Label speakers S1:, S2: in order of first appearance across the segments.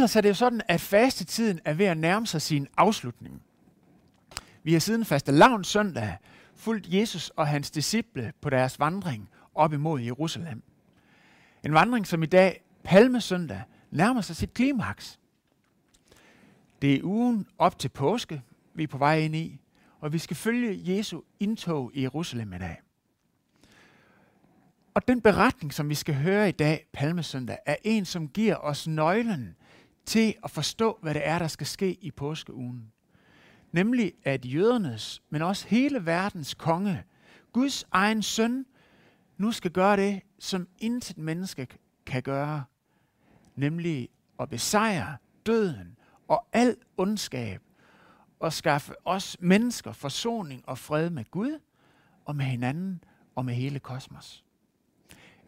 S1: ellers er det jo sådan, at fastetiden er ved at nærme sig sin afslutning. Vi har siden faste lavn søndag fulgt Jesus og hans disciple på deres vandring op imod Jerusalem. En vandring, som i dag, palmesøndag, nærmer sig sit klimaks. Det er ugen op til påske, vi er på vej ind i, og vi skal følge Jesu indtog i Jerusalem i dag. Og den beretning, som vi skal høre i dag, Palmesøndag, er en, som giver os nøglen til at forstå, hvad det er, der skal ske i påskeugen. Nemlig at jødernes, men også hele verdens konge, Guds egen søn, nu skal gøre det, som intet menneske kan gøre. Nemlig at besejre døden og al ondskab og skaffe os mennesker forsoning og fred med Gud og med hinanden og med hele kosmos.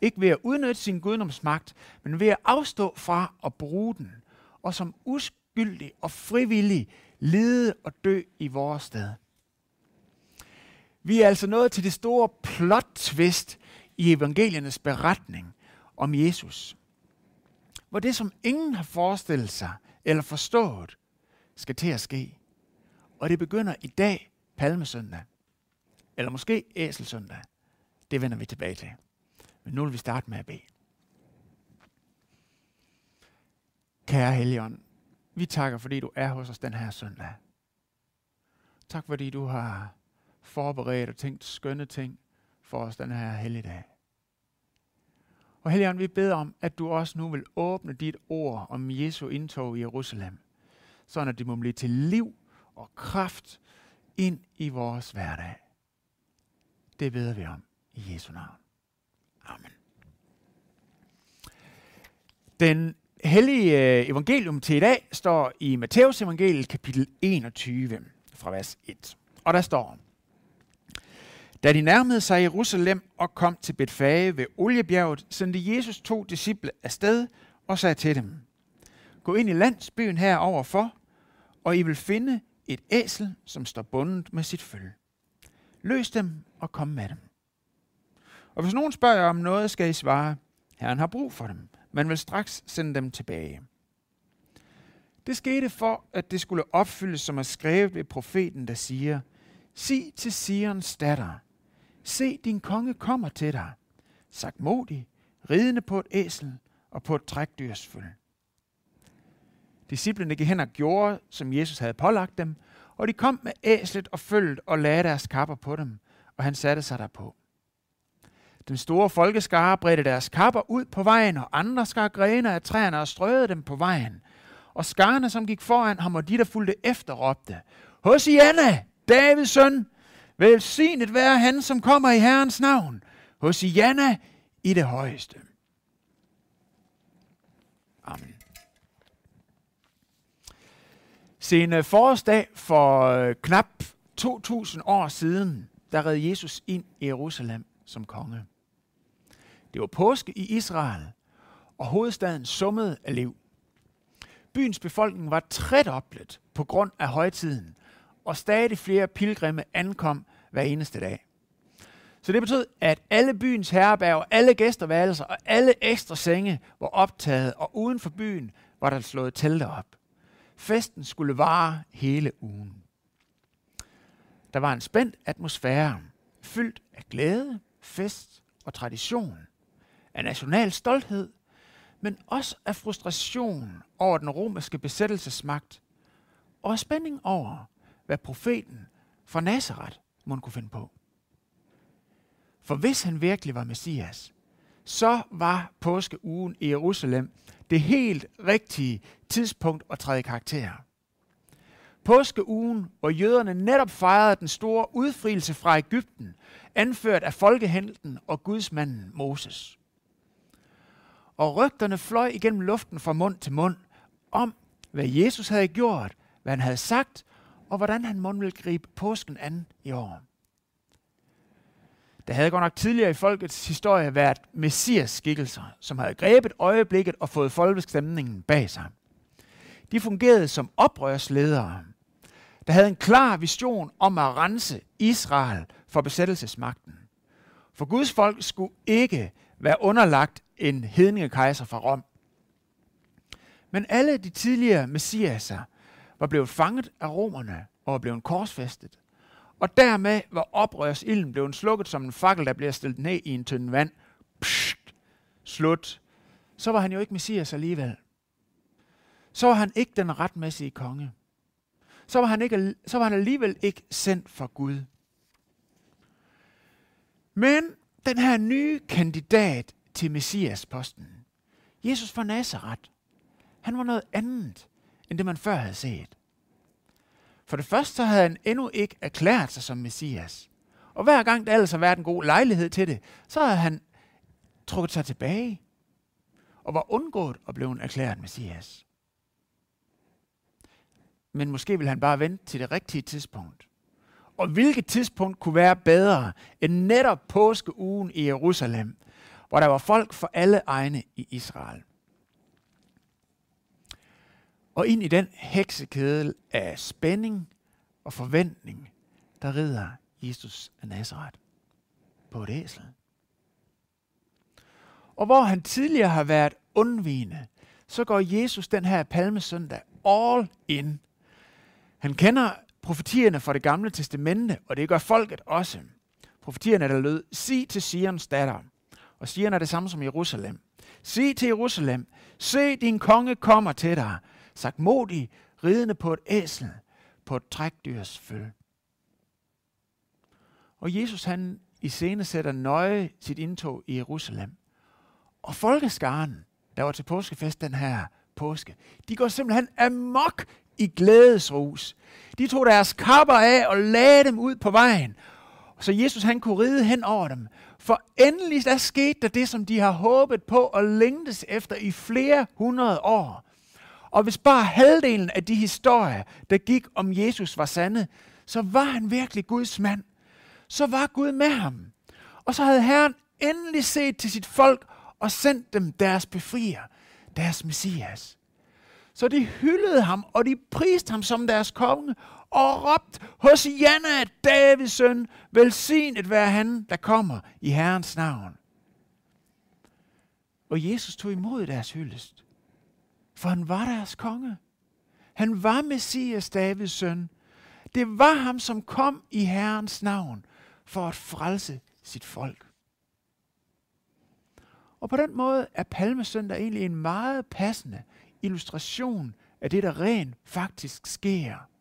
S1: Ikke ved at udnytte sin guddomsmagt, men ved at afstå fra at bruge den, og som uskyldig og frivillig lide og dø i vores sted. Vi er altså nået til det store plot twist i evangeliernes beretning om Jesus. Hvor det, som ingen har forestillet sig eller forstået, skal til at ske. Og det begynder i dag, palmesøndag. Eller måske æselsøndag. Det vender vi tilbage til. Men nu vil vi starte med at bede. Kære Helligånd, vi takker, fordi du er hos os den her søndag. Tak, fordi du har forberedt og tænkt skønne ting for os den her helligdag. Og Helligånd, vi beder om, at du også nu vil åbne dit ord om Jesu indtog i Jerusalem, så at det må blive til liv og kraft ind i vores hverdag. Det beder vi om i Jesu navn. Amen. Den hellige øh, evangelium til i dag står i Matteus evangeliet kapitel 21 fra vers 1. Og der står, Da de nærmede sig Jerusalem og kom til Betfage ved Oliebjerget, sendte Jesus to disciple afsted og sagde til dem, Gå ind i landsbyen herover for, og I vil finde et æsel, som står bundet med sit følge. Løs dem og kom med dem. Og hvis nogen spørger om noget, skal I svare, Herren har brug for dem, men vil straks sende dem tilbage. Det skete for, at det skulle opfyldes, som er skrevet ved profeten, der siger, Sig til Sions datter, se din konge kommer til dig, sagt modig, ridende på et æsel og på et trækdyrsføl. Disciplene gik hen og gjorde, som Jesus havde pålagt dem, og de kom med æslet og følget og lagde deres kapper på dem, og han satte sig derpå. Den store folkeskare bredte deres kapper ud på vejen, og andre skar grene af træerne og strøede dem på vejen. Og skarne, som gik foran ham, og de, der fulgte efter, råbte, Hosianna, Davids søn, velsignet være han, som kommer i Herrens navn. Hosianna i det højeste. Amen. Sen øh, forårsdag for øh, knap 2000 år siden, der red Jesus ind i Jerusalem som konge. Det var påske i Israel, og hovedstaden summede af liv. Byens befolkning var tredoblet på grund af højtiden, og stadig flere pilgrimme ankom hver eneste dag. Så det betød, at alle byens herberg, alle gæsterværelser og alle ekstra senge var optaget, og uden for byen var der slået telte op. Festen skulle vare hele ugen. Der var en spændt atmosfære, fyldt af glæde, fest og tradition af national stolthed, men også af frustration over den romerske besættelsesmagt, og af spænding over, hvad profeten fra Nazareth må kunne finde på. For hvis han virkelig var Messias, så var påskeugen i Jerusalem det helt rigtige tidspunkt at træde karakter. Påskeugen, hvor jøderne netop fejrede den store udfrielse fra Ægypten, anført af folkehelten og gudsmanden Moses og rygterne fløj igennem luften fra mund til mund om, hvad Jesus havde gjort, hvad han havde sagt, og hvordan han måtte ville gribe påsken an i år. Der havde godt nok tidligere i folkets historie været messias-skikkelser, som havde grebet øjeblikket og fået folkestemningen bag sig. De fungerede som oprørsledere, der havde en klar vision om at rense Israel for besættelsesmagten. For Guds folk skulle ikke være underlagt en hedninge kejser fra Rom. Men alle de tidligere messiaser var blevet fanget af romerne og var blevet korsfæstet. Og dermed var oprørsilden blevet slukket som en fakkel, der bliver stillet ned i en tynd vand. Psst, slut. Så var han jo ikke messias alligevel. Så var han ikke den retmæssige konge. Så var han, ikke, så var han alligevel ikke sendt for Gud. Men den her nye kandidat til Messias-posten, Jesus fra Nazareth, han var noget andet, end det man før havde set. For det første så havde han endnu ikke erklæret sig som Messias. Og hver gang der ellers har været en god lejlighed til det, så havde han trukket sig tilbage og var undgået at blive en erklæret Messias. Men måske vil han bare vente til det rigtige tidspunkt. Og hvilket tidspunkt kunne være bedre end netop påskeugen i Jerusalem, hvor der var folk for alle egne i Israel. Og ind i den heksekedel af spænding og forventning, der rider Jesus af Nazareth på et æsel. Og hvor han tidligere har været undvigende, så går Jesus den her palmesøndag all in. Han kender profetierne fra det gamle testamente, og det gør folket også. Profetierne, der lød, sig til Sions datter. Og Sion er det samme som Jerusalem. Sig til Jerusalem, se din konge kommer til dig, sagt modig, ridende på et æsel, på et trækdyrs følge. Og Jesus han i scene sætter nøje sit indtog i Jerusalem. Og folkeskaren, der var til påskefest den her påske, de går simpelthen amok i glædesrus. De tog deres kapper af og lagde dem ud på vejen. Så Jesus han kunne ride hen over dem. For endelig der skete der det, som de har håbet på og længtes efter i flere hundrede år. Og hvis bare halvdelen af de historier, der gik om Jesus, var sande, så var han virkelig Guds mand. Så var Gud med ham. Og så havde Herren endelig set til sit folk og sendt dem deres befrier, deres messias. Så de hyldede ham, og de priste ham som deres konge, og råbt, Hosianna, Davids søn, velsignet være han, der kommer i Herrens navn. Og Jesus tog imod deres hyldest, for han var deres konge. Han var Messias, Davids søn. Det var ham, som kom i Herrens navn for at frelse sit folk. Og på den måde er Palmesøndag egentlig en meget passende illustration af det, der rent faktisk sker.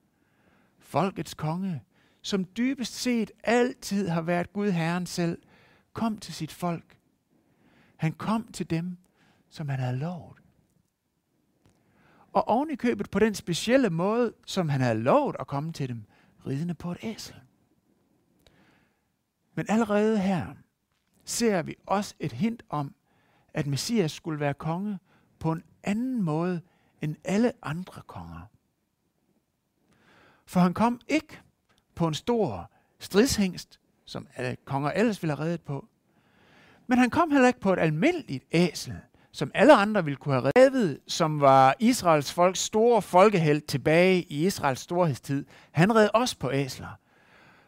S1: Folkets konge, som dybest set altid har været Gud Herren selv, kom til sit folk. Han kom til dem, som han havde lovet. Og oven i købet på den specielle måde, som han havde lovet at komme til dem, ridende på et æsel. Men allerede her ser vi også et hint om, at Messias skulle være konge på en anden måde end alle andre konger. For han kom ikke på en stor stridshængst, som alle konger ellers ville have reddet på. Men han kom heller ikke på et almindeligt æsel, som alle andre ville kunne have reddet, som var Israels folks store folkeheld tilbage i Israels storhedstid. Han red også på æsler.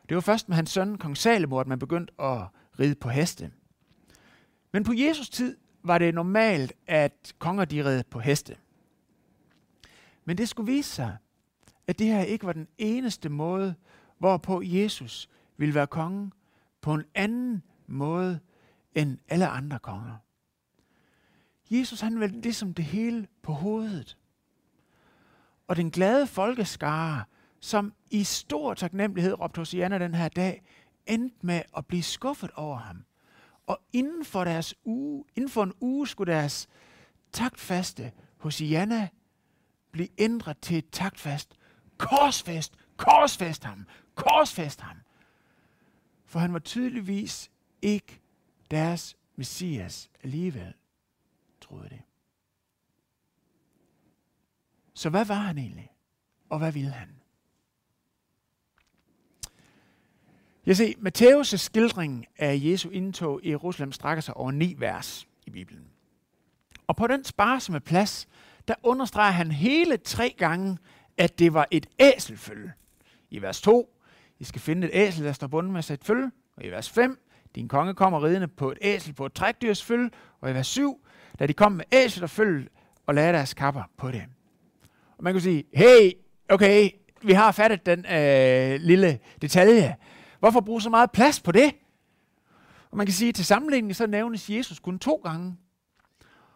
S1: Det var først med hans søn, kong Salomo, at man begyndte at ride på heste. Men på Jesus tid var det normalt, at konger de red på heste. Men det skulle vise sig, at det her ikke var den eneste måde, hvorpå Jesus ville være konge på en anden måde end alle andre konger. Jesus han vendte det som det hele på hovedet. Og den glade folkeskare, som i stor taknemmelighed råbte Hosianna den her dag, endte med at blive skuffet over ham. Og inden for, deres uge, inden for en uge skulle deres taktfaste Hosianna blive ændret til et taktfast korsfest, korsfest ham, korsfest ham. For han var tydeligvis ikke deres messias alligevel, troede det. Så hvad var han egentlig? Og hvad ville han? Jeg ser, Matthæus' skildring af Jesu indtog i Jerusalem strækker sig over ni vers i Bibelen. Og på den sparsomme plads, der understreger han hele tre gange, at det var et æselfølge. I vers 2, I skal finde et æsel, der står bundet med sit følge. Og i vers 5, din konge kommer ridende på et æsel på et trækdyrs følge. Og i vers 7, da de kom med æsel og følge og lagde deres kapper på det. Og man kunne sige, hey, okay, vi har fattet den øh, lille detalje. Hvorfor bruge så meget plads på det? Og man kan sige, at til sammenligning så nævnes Jesus kun to gange.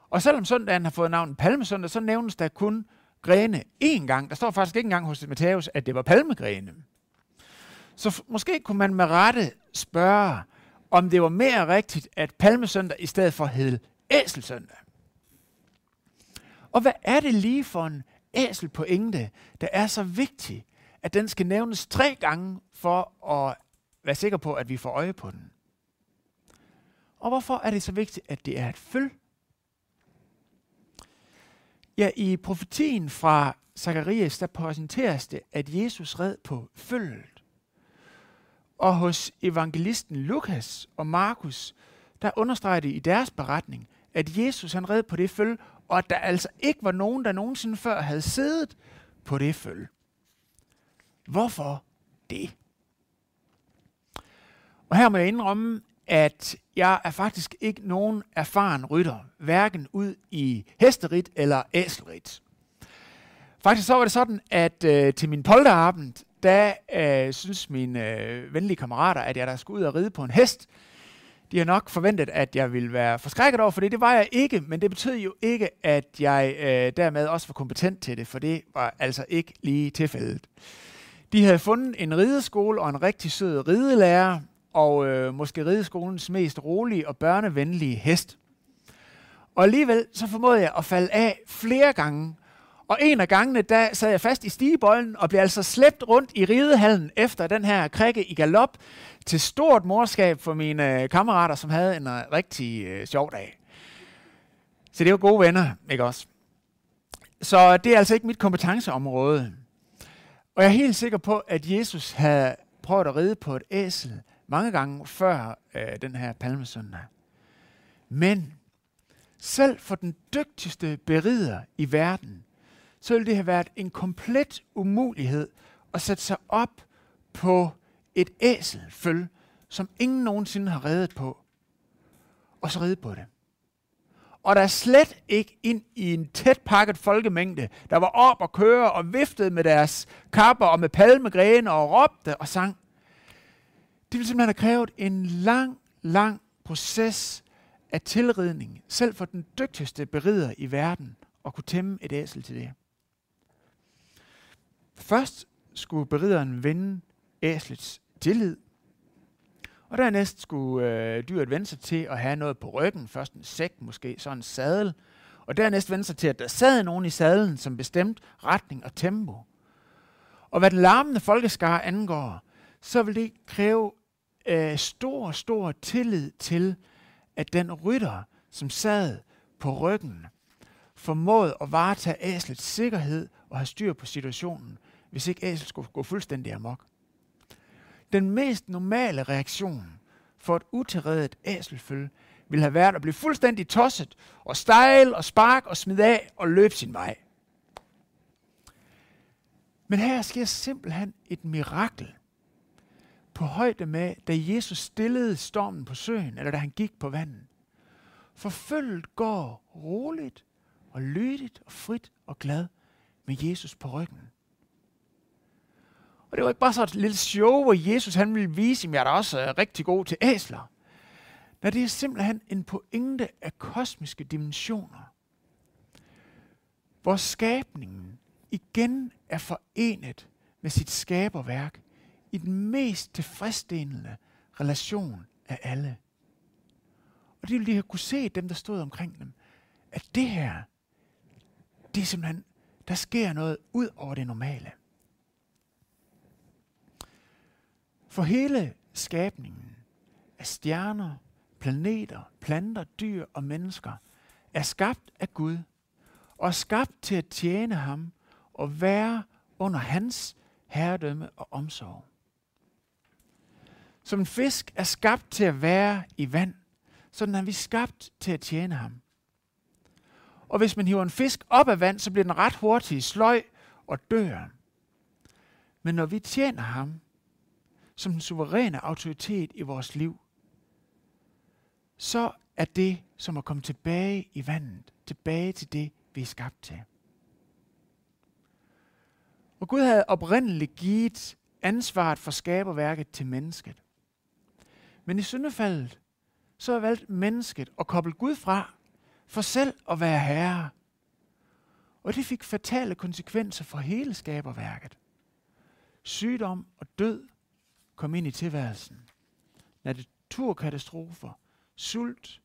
S1: Og selvom søndagen har fået navnet palmesøndag, så nævnes der kun grene én gang. Der står faktisk ikke engang hos Matthæus, at det var palmegrene. Så måske kunne man med rette spørge, om det var mere rigtigt, at palmesøndag i stedet for hed æselsøndag. Og hvad er det lige for en æselpointe, der er så vigtig, at den skal nævnes tre gange for at være sikker på, at vi får øje på den? Og hvorfor er det så vigtigt, at det er et føl? Ja, i profetien fra Zakarias, der præsenteres det, at Jesus red på følget. Og hos evangelisten Lukas og Markus, der understreger det i deres beretning, at Jesus han red på det følge, og at der altså ikke var nogen, der nogensinde før havde siddet på det følge. Hvorfor det? Og her må jeg indrømme, at jeg er faktisk ikke nogen erfaren rytter, hverken ud i hesterit eller æselrit. Faktisk så var det sådan, at øh, til min polterabend, der øh, synes mine øh, venlige kammerater, at jeg der skulle ud og ride på en hest. De har nok forventet, at jeg ville være forskrækket over for det. Det var jeg ikke, men det betød jo ikke, at jeg øh, dermed også var kompetent til det, for det var altså ikke lige tilfældet. De havde fundet en rideskole og en rigtig sød ridelærer, og øh, måske rideskolens mest rolige og børnevenlige hest. Og alligevel så formåede jeg at falde af flere gange, og en af gangene, der sad jeg fast i stigebøjlen og blev altså slæbt rundt i ridehallen efter den her krikke i galop til stort morskab for mine øh, kammerater, som havde en øh, rigtig øh, sjov dag. Så det var gode venner, ikke også? Så det er altså ikke mit kompetenceområde. Og jeg er helt sikker på, at Jesus havde prøvet at ride på et æsel mange gange før øh, den her palmesøndag. Men selv for den dygtigste berider i verden, så ville det have været en komplet umulighed at sætte sig op på et æselføl, som ingen nogensinde har reddet på, og så ride på det. Og der er slet ikke ind i en tæt pakket folkemængde, der var op og køre og viftede med deres kapper og med palmegrene og råbte og sang. Det ville simpelthen have krævet en lang, lang proces af tilridning, selv for den dygtigste berider i verden, at kunne tæmme et æsel til det. Først skulle berideren vinde æslets tillid, og dernæst skulle øh, dyret vende sig til at have noget på ryggen. Først en sæk, måske så en sadel. Og dernæst vende sig til, at der sad nogen i sadlen, som bestemte retning og tempo. Og hvad den larmende folkeskare angår, så vil det kræve øh, stor, stor tillid til, at den rytter, som sad på ryggen, formåede at varetage æslets sikkerhed og have styr på situationen, hvis ikke æslet skulle gå fuldstændig amok. Den mest normale reaktion for et utilredet æselfølge ville have været at blive fuldstændig tosset og stejl og spark og smide af og løbe sin vej. Men her sker simpelthen et mirakel på højde med, da Jesus stillede stormen på søen, eller da han gik på vandet. Forfølget går roligt og lydigt og frit og glad med Jesus på ryggen. Og det var ikke bare så et lille show, hvor Jesus han ville vise, at jeg er da også er rigtig god til æsler. Nej, det er simpelthen en pointe af kosmiske dimensioner. Hvor skabningen igen er forenet med sit skaberværk i den mest tilfredsstillende relation af alle. Og det ville de have kunne se, dem der stod omkring dem, at det her, det er simpelthen, der sker noget ud over det normale. For hele skabningen af stjerner, planeter, planter, dyr og mennesker er skabt af Gud og er skabt til at tjene ham og være under hans herredømme og omsorg. Som en fisk er skabt til at være i vand, sådan er vi skabt til at tjene ham. Og hvis man hiver en fisk op af vand, så bliver den ret hurtigt sløj og dør. Men når vi tjener ham, som den suveræne autoritet i vores liv, så er det som at komme tilbage i vandet, tilbage til det, vi er skabt til. Og Gud havde oprindeligt givet ansvaret for skaberværket til mennesket. Men i syndefaldet, så valgte valgt mennesket at koble Gud fra, for selv at være herre. Og det fik fatale konsekvenser for hele skaberværket. Sygdom og død kom ind i tilværelsen. Naturkatastrofer, sult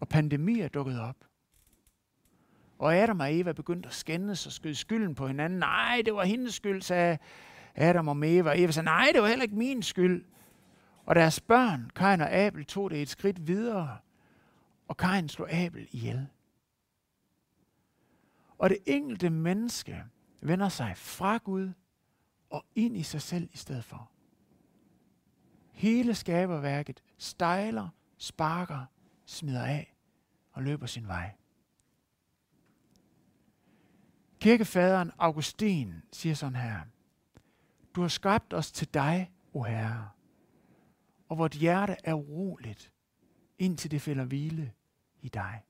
S1: og pandemier dukkede op. Og Adam og Eva begyndte at skændes og skyde skylden på hinanden. Nej, det var hendes skyld, sagde Adam og Eva. Eva sagde, nej, det var heller ikke min skyld. Og deres børn, Kain og Abel, tog det et skridt videre, og Kain slog Abel ihjel. Og det enkelte menneske vender sig fra Gud og ind i sig selv i stedet for. Hele skaberværket stejler, sparker, smider af og løber sin vej. Kirkefaderen Augustin siger sådan her. Du har skabt os til dig, o Herre, og vort hjerte er uroligt, indtil det finder hvile i dig.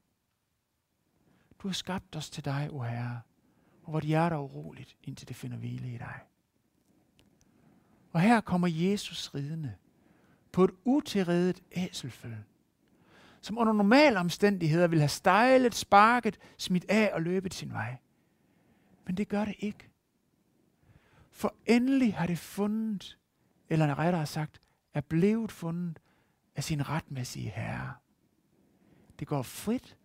S1: Du har skabt os til dig, o Herre, og vort hjerte er uroligt, indtil det finder hvile i dig. Og her kommer Jesus ridende på et utilredet æselføl, som under normale omstændigheder ville have stejlet, sparket, smidt af og løbet sin vej. Men det gør det ikke. For endelig har det fundet, eller rettere sagt, er blevet fundet af sin retmæssige herre. Det går frit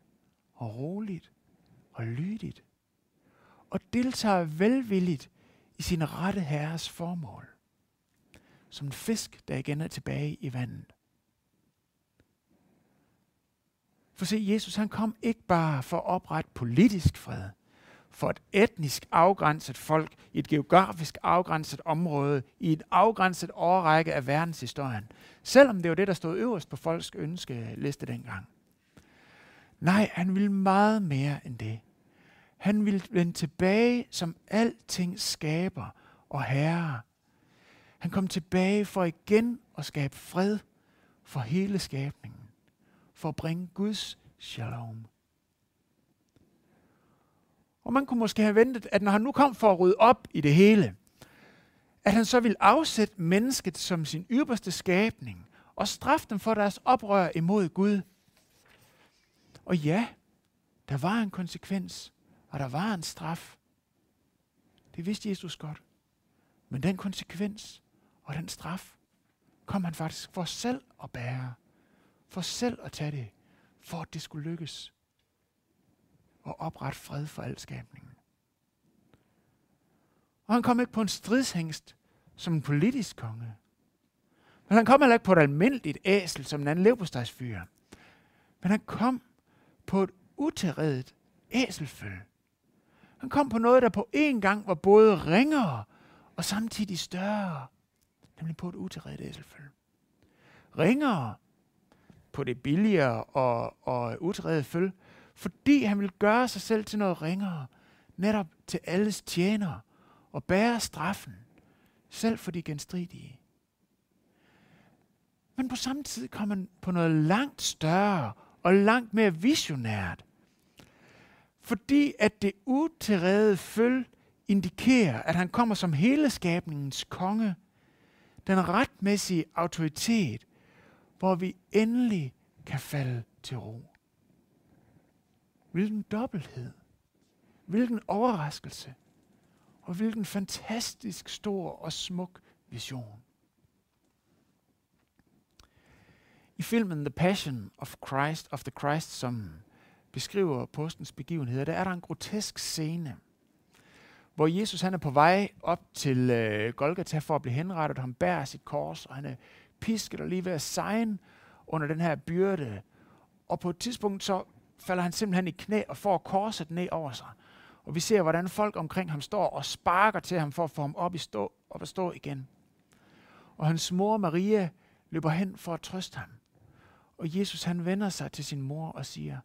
S1: og roligt og lydigt, og deltager velvilligt i sin rette herres formål. Som en fisk, der igen er tilbage i vandet. For se, Jesus han kom ikke bare for at oprette politisk fred, for et etnisk afgrænset folk i et geografisk afgrænset område i et afgrænset årrække af verdenshistorien. Selvom det var det, der stod øverst på folks ønskeliste dengang. Nej, han ville meget mere end det. Han ville vende tilbage som alting skaber og herre. Han kom tilbage for igen at skabe fred for hele skabningen. For at bringe Guds shalom. Og man kunne måske have ventet, at når han nu kom for at rydde op i det hele, at han så ville afsætte mennesket som sin ypperste skabning og straffe dem for deres oprør imod Gud. Og ja, der var en konsekvens, og der var en straf. Det vidste Jesus godt. Men den konsekvens og den straf kom han faktisk for selv at bære. For selv at tage det, for at det skulle lykkes og oprette fred for al skabningen. Og han kom ikke på en stridshængst som en politisk konge. Men han kom heller ikke på et almindeligt æsel som en anden levpostejsfyr. Men han kom på et uterredet æselføl. Han kom på noget, der på én gang var både ringere og samtidig større. Nemlig på et uterredet æselføl. Ringere på det billigere og, og uterredet føl, fordi han vil gøre sig selv til noget ringere, netop til alles tjenere, og bære straffen, selv for de genstridige. Men på samme tid kommer han på noget langt større og langt mere visionært. Fordi at det utilrede føl indikerer, at han kommer som hele skabningens konge, den retmæssige autoritet, hvor vi endelig kan falde til ro. Hvilken dobbelthed. Hvilken overraskelse. Og hvilken fantastisk stor og smuk vision. I filmen The Passion of Christ, of the Christ, som beskriver postens begivenheder, der er der en grotesk scene, hvor Jesus han er på vej op til øh, Golgata for at blive henrettet, han bærer sit kors, og han er pisket og lige ved at sejne under den her byrde. Og på et tidspunkt så falder han simpelthen i knæ og får korset ned over sig. Og vi ser, hvordan folk omkring ham står og sparker til ham for at få ham op, i stå, op at stå igen. Og hans mor Maria løber hen for at trøste ham. Og Jesus han vender sig til sin mor og siger,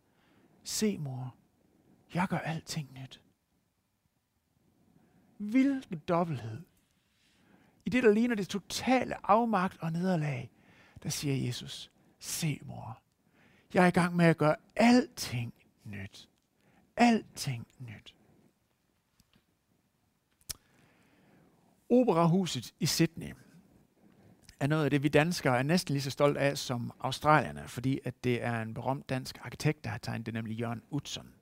S1: Se mor, jeg gør alting nyt. Hvilken dobbelthed. I det, der ligner det totale afmagt og nederlag, der siger Jesus, se mor, jeg er i gang med at gøre alting nyt. alting nyt. Operahuset i Sydney er noget af det, vi danskere er næsten lige så stolt af som australierne, fordi at det er en berømt dansk arkitekt, der har tegnet det, nemlig Jørgen Utzon.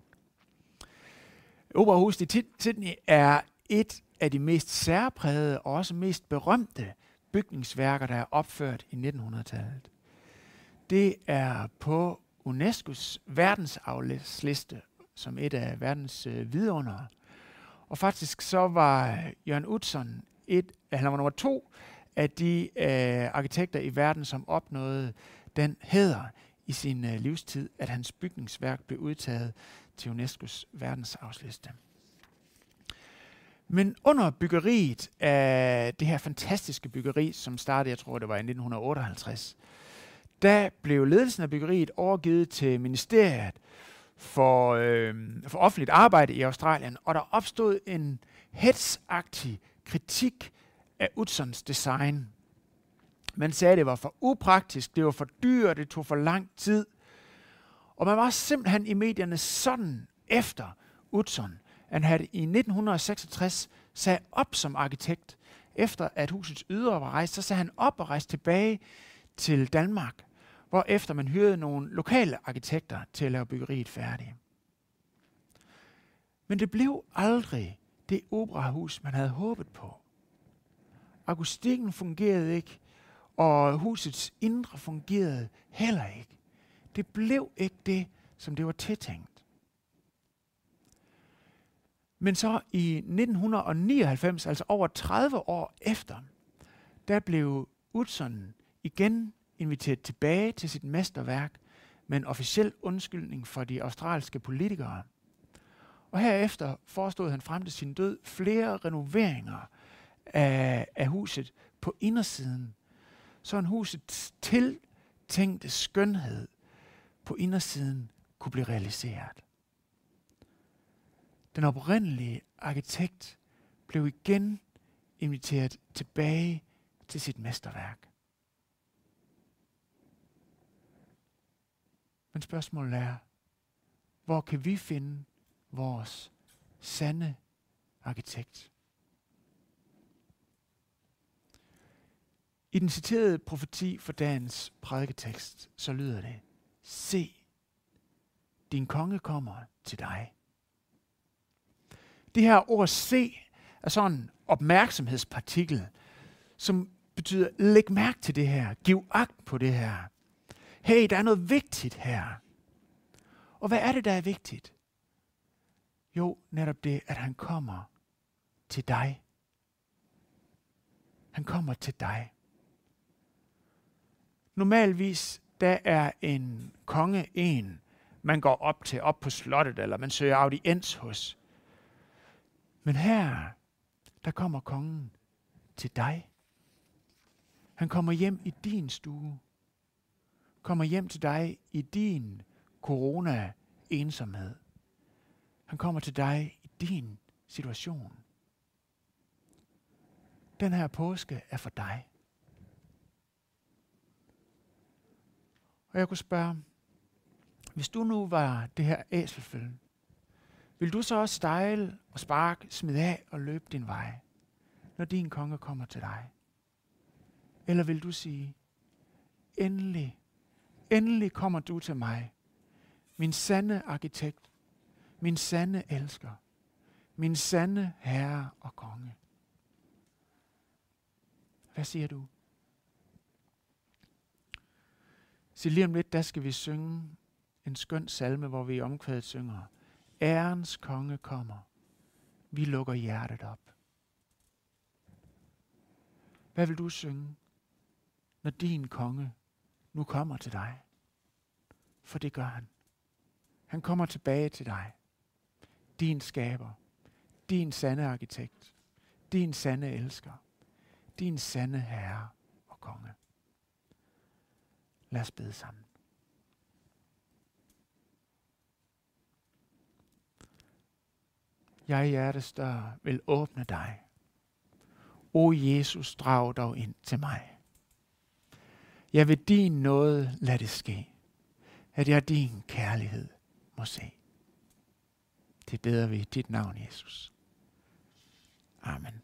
S1: Operahuset i Sydney er et af de mest særprægede og også mest berømte bygningsværker, der er opført i 1900-tallet. Det er på UNESCO's verdensarvsliste som et af verdens øh, vidunder. Og faktisk så var Jørgen Utzon et, han var nummer to af de øh, arkitekter i verden, som opnåede den hæder i sin øh, livstid, at hans bygningsværk blev udtaget til UNESCO's verdensarvsliste. Men under byggeriet af det her fantastiske byggeri, som startede, jeg tror det var i 1958, der blev ledelsen af byggeriet overgivet til ministeriet for, øh, for offentligt arbejde i Australien, og der opstod en hetsagtig kritik af Utzons design. Man sagde, at det var for upraktisk, det var for dyrt, det tog for lang tid. Og man var simpelthen i medierne sådan efter Utzon, han havde i 1966 sat op som arkitekt. Efter at husets ydre var rejst, så sagde han op og rejste tilbage til Danmark, hvor efter man hyrede nogle lokale arkitekter til at lave byggeriet færdigt. Men det blev aldrig det operahus, man havde håbet på. Akustikken fungerede ikke, og husets indre fungerede heller ikke. Det blev ikke det, som det var tiltænkt. Men så i 1999, altså over 30 år efter, der blev Utzon igen inviteret tilbage til sit mesterværk med en officiel undskyldning for de australske politikere. Og herefter forestod han frem til sin død flere renoveringer af, af huset på indersiden, så en husets tiltænkte skønhed på indersiden kunne blive realiseret. Den oprindelige arkitekt blev igen inviteret tilbage til sit mesterværk. Men spørgsmålet er, hvor kan vi finde vores sande arkitekt? I den citerede profeti for dagens prædiketekst, så lyder det, Se, din konge kommer til dig. Det her ord se er sådan en opmærksomhedspartikel, som betyder, læg mærke til det her, giv agt på det her. Hey, der er noget vigtigt her. Og hvad er det, der er vigtigt? Jo, netop det, at han kommer til dig. Han kommer til dig. Normalvis, der er en konge en, man går op til, op på slottet, eller man søger audiens hos. Men her, der kommer kongen til dig. Han kommer hjem i din stue. Kommer hjem til dig i din corona-ensomhed. Han kommer til dig i din situation. Den her påske er for dig. Og jeg kunne spørge, hvis du nu var det her æselfølge, vil du så også stejle og sparke, smide af og løbe din vej, når din konge kommer til dig? Eller vil du sige, endelig, endelig kommer du til mig, min sande arkitekt, min sande elsker, min sande herre og konge. Hvad siger du? Så lige om lidt, der skal vi synge en skøn salme, hvor vi i omkvædet synger. Ærens konge kommer. Vi lukker hjertet op. Hvad vil du synge, når din konge nu kommer til dig? For det gør han. Han kommer tilbage til dig. Din skaber. Din sande arkitekt. Din sande elsker. Din sande herre og konge. Lad os bede sammen. jeg hjertestør vil åbne dig. O Jesus, drag dog ind til mig. Jeg vil din nåde lade det ske, at jeg din kærlighed må se. Det beder vi i dit navn, Jesus. Amen.